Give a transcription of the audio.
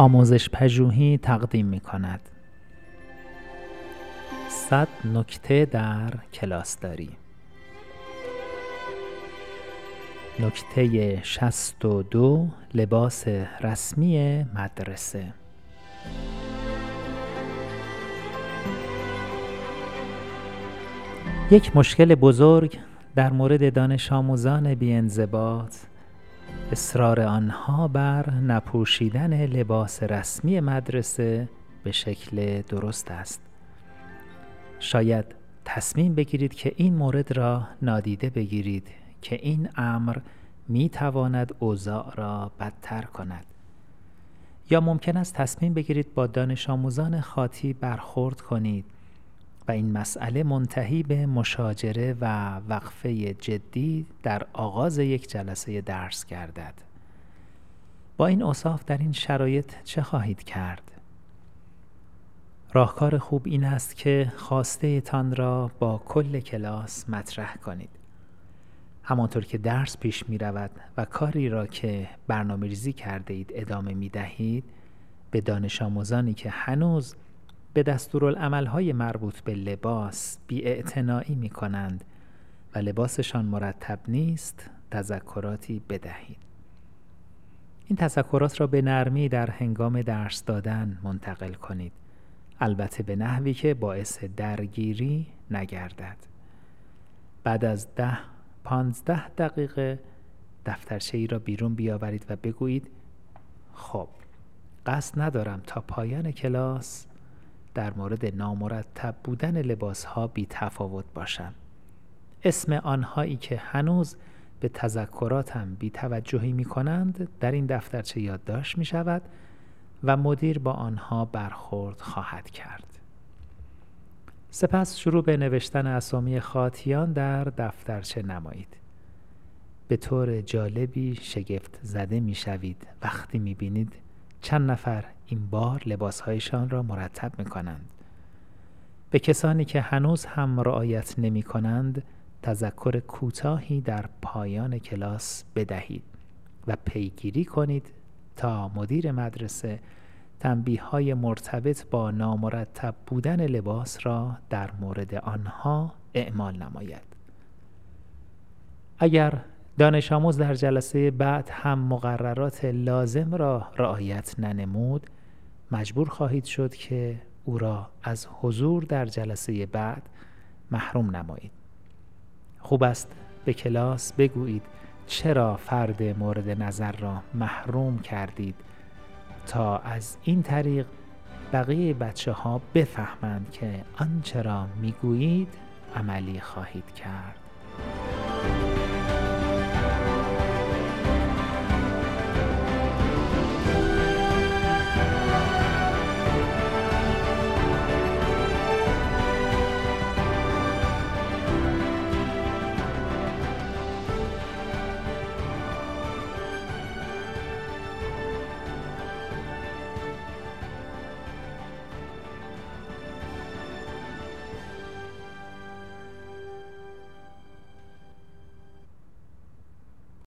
آموزش پژوهی تقدیم می کند. صد نکته در کلاسداری نکته شصت و دو لباس رسمی مدرسه. یک مشکل بزرگ در مورد دانش آموزان بی انضباط اصرار آنها بر نپوشیدن لباس رسمی مدرسه به شکل درست است. شاید تصمیم بگیرید که این مورد را نادیده بگیرید که این امر می تواند اوضاع را بدتر کند. یا ممکن است تصمیم بگیرید با دانش آموزان خاطی برخورد کنید. و این مسئله منتهی به مشاجره و وقفه جدی در آغاز یک جلسه درس گردد. با این اوصاف در این شرایط چه خواهید کرد؟ راهکار خوب این است که خواسته تان را با کل کلاس مطرح کنید. همانطور که درس پیش می رود و کاری را که برنامه ریزی کرده اید ادامه می دهید به دانش آموزانی که هنوز به دستورالعملهای مربوط به لباس بیاعتنایی می کنند و لباسشان مرتب نیست تذکراتی بدهید. این تذکرات را به نرمی در هنگام درس دادن منتقل کنید. البته به نحوی که باعث درگیری نگردد. بعد از ده پانزده دقیقه دفترچه ای را بیرون بیاورید و بگویید خب قصد ندارم تا پایان کلاس در مورد نامرتب بودن لباس ها بی تفاوت باشم. اسم آنهایی که هنوز به تذکراتم بی توجهی می کنند در این دفترچه یادداشت می شود و مدیر با آنها برخورد خواهد کرد. سپس شروع به نوشتن اسامی خاطیان در دفترچه نمایید. به طور جالبی شگفت زده می شوید. وقتی می بینید چند نفر این بار لباسهایشان را مرتب می کنند به کسانی که هنوز هم رعایت نمی کنند تذکر کوتاهی در پایان کلاس بدهید و پیگیری کنید تا مدیر مدرسه تنبیه های مرتبط با نامرتب بودن لباس را در مورد آنها اعمال نماید. اگر دانش آموز در جلسه بعد هم مقررات لازم را رعایت ننمود مجبور خواهید شد که او را از حضور در جلسه بعد محروم نمایید. خوب است به کلاس بگویید چرا فرد مورد نظر را محروم کردید تا از این طریق بقیه بچه ها بفهمند که آنچه را می‌گویید عملی خواهید کرد.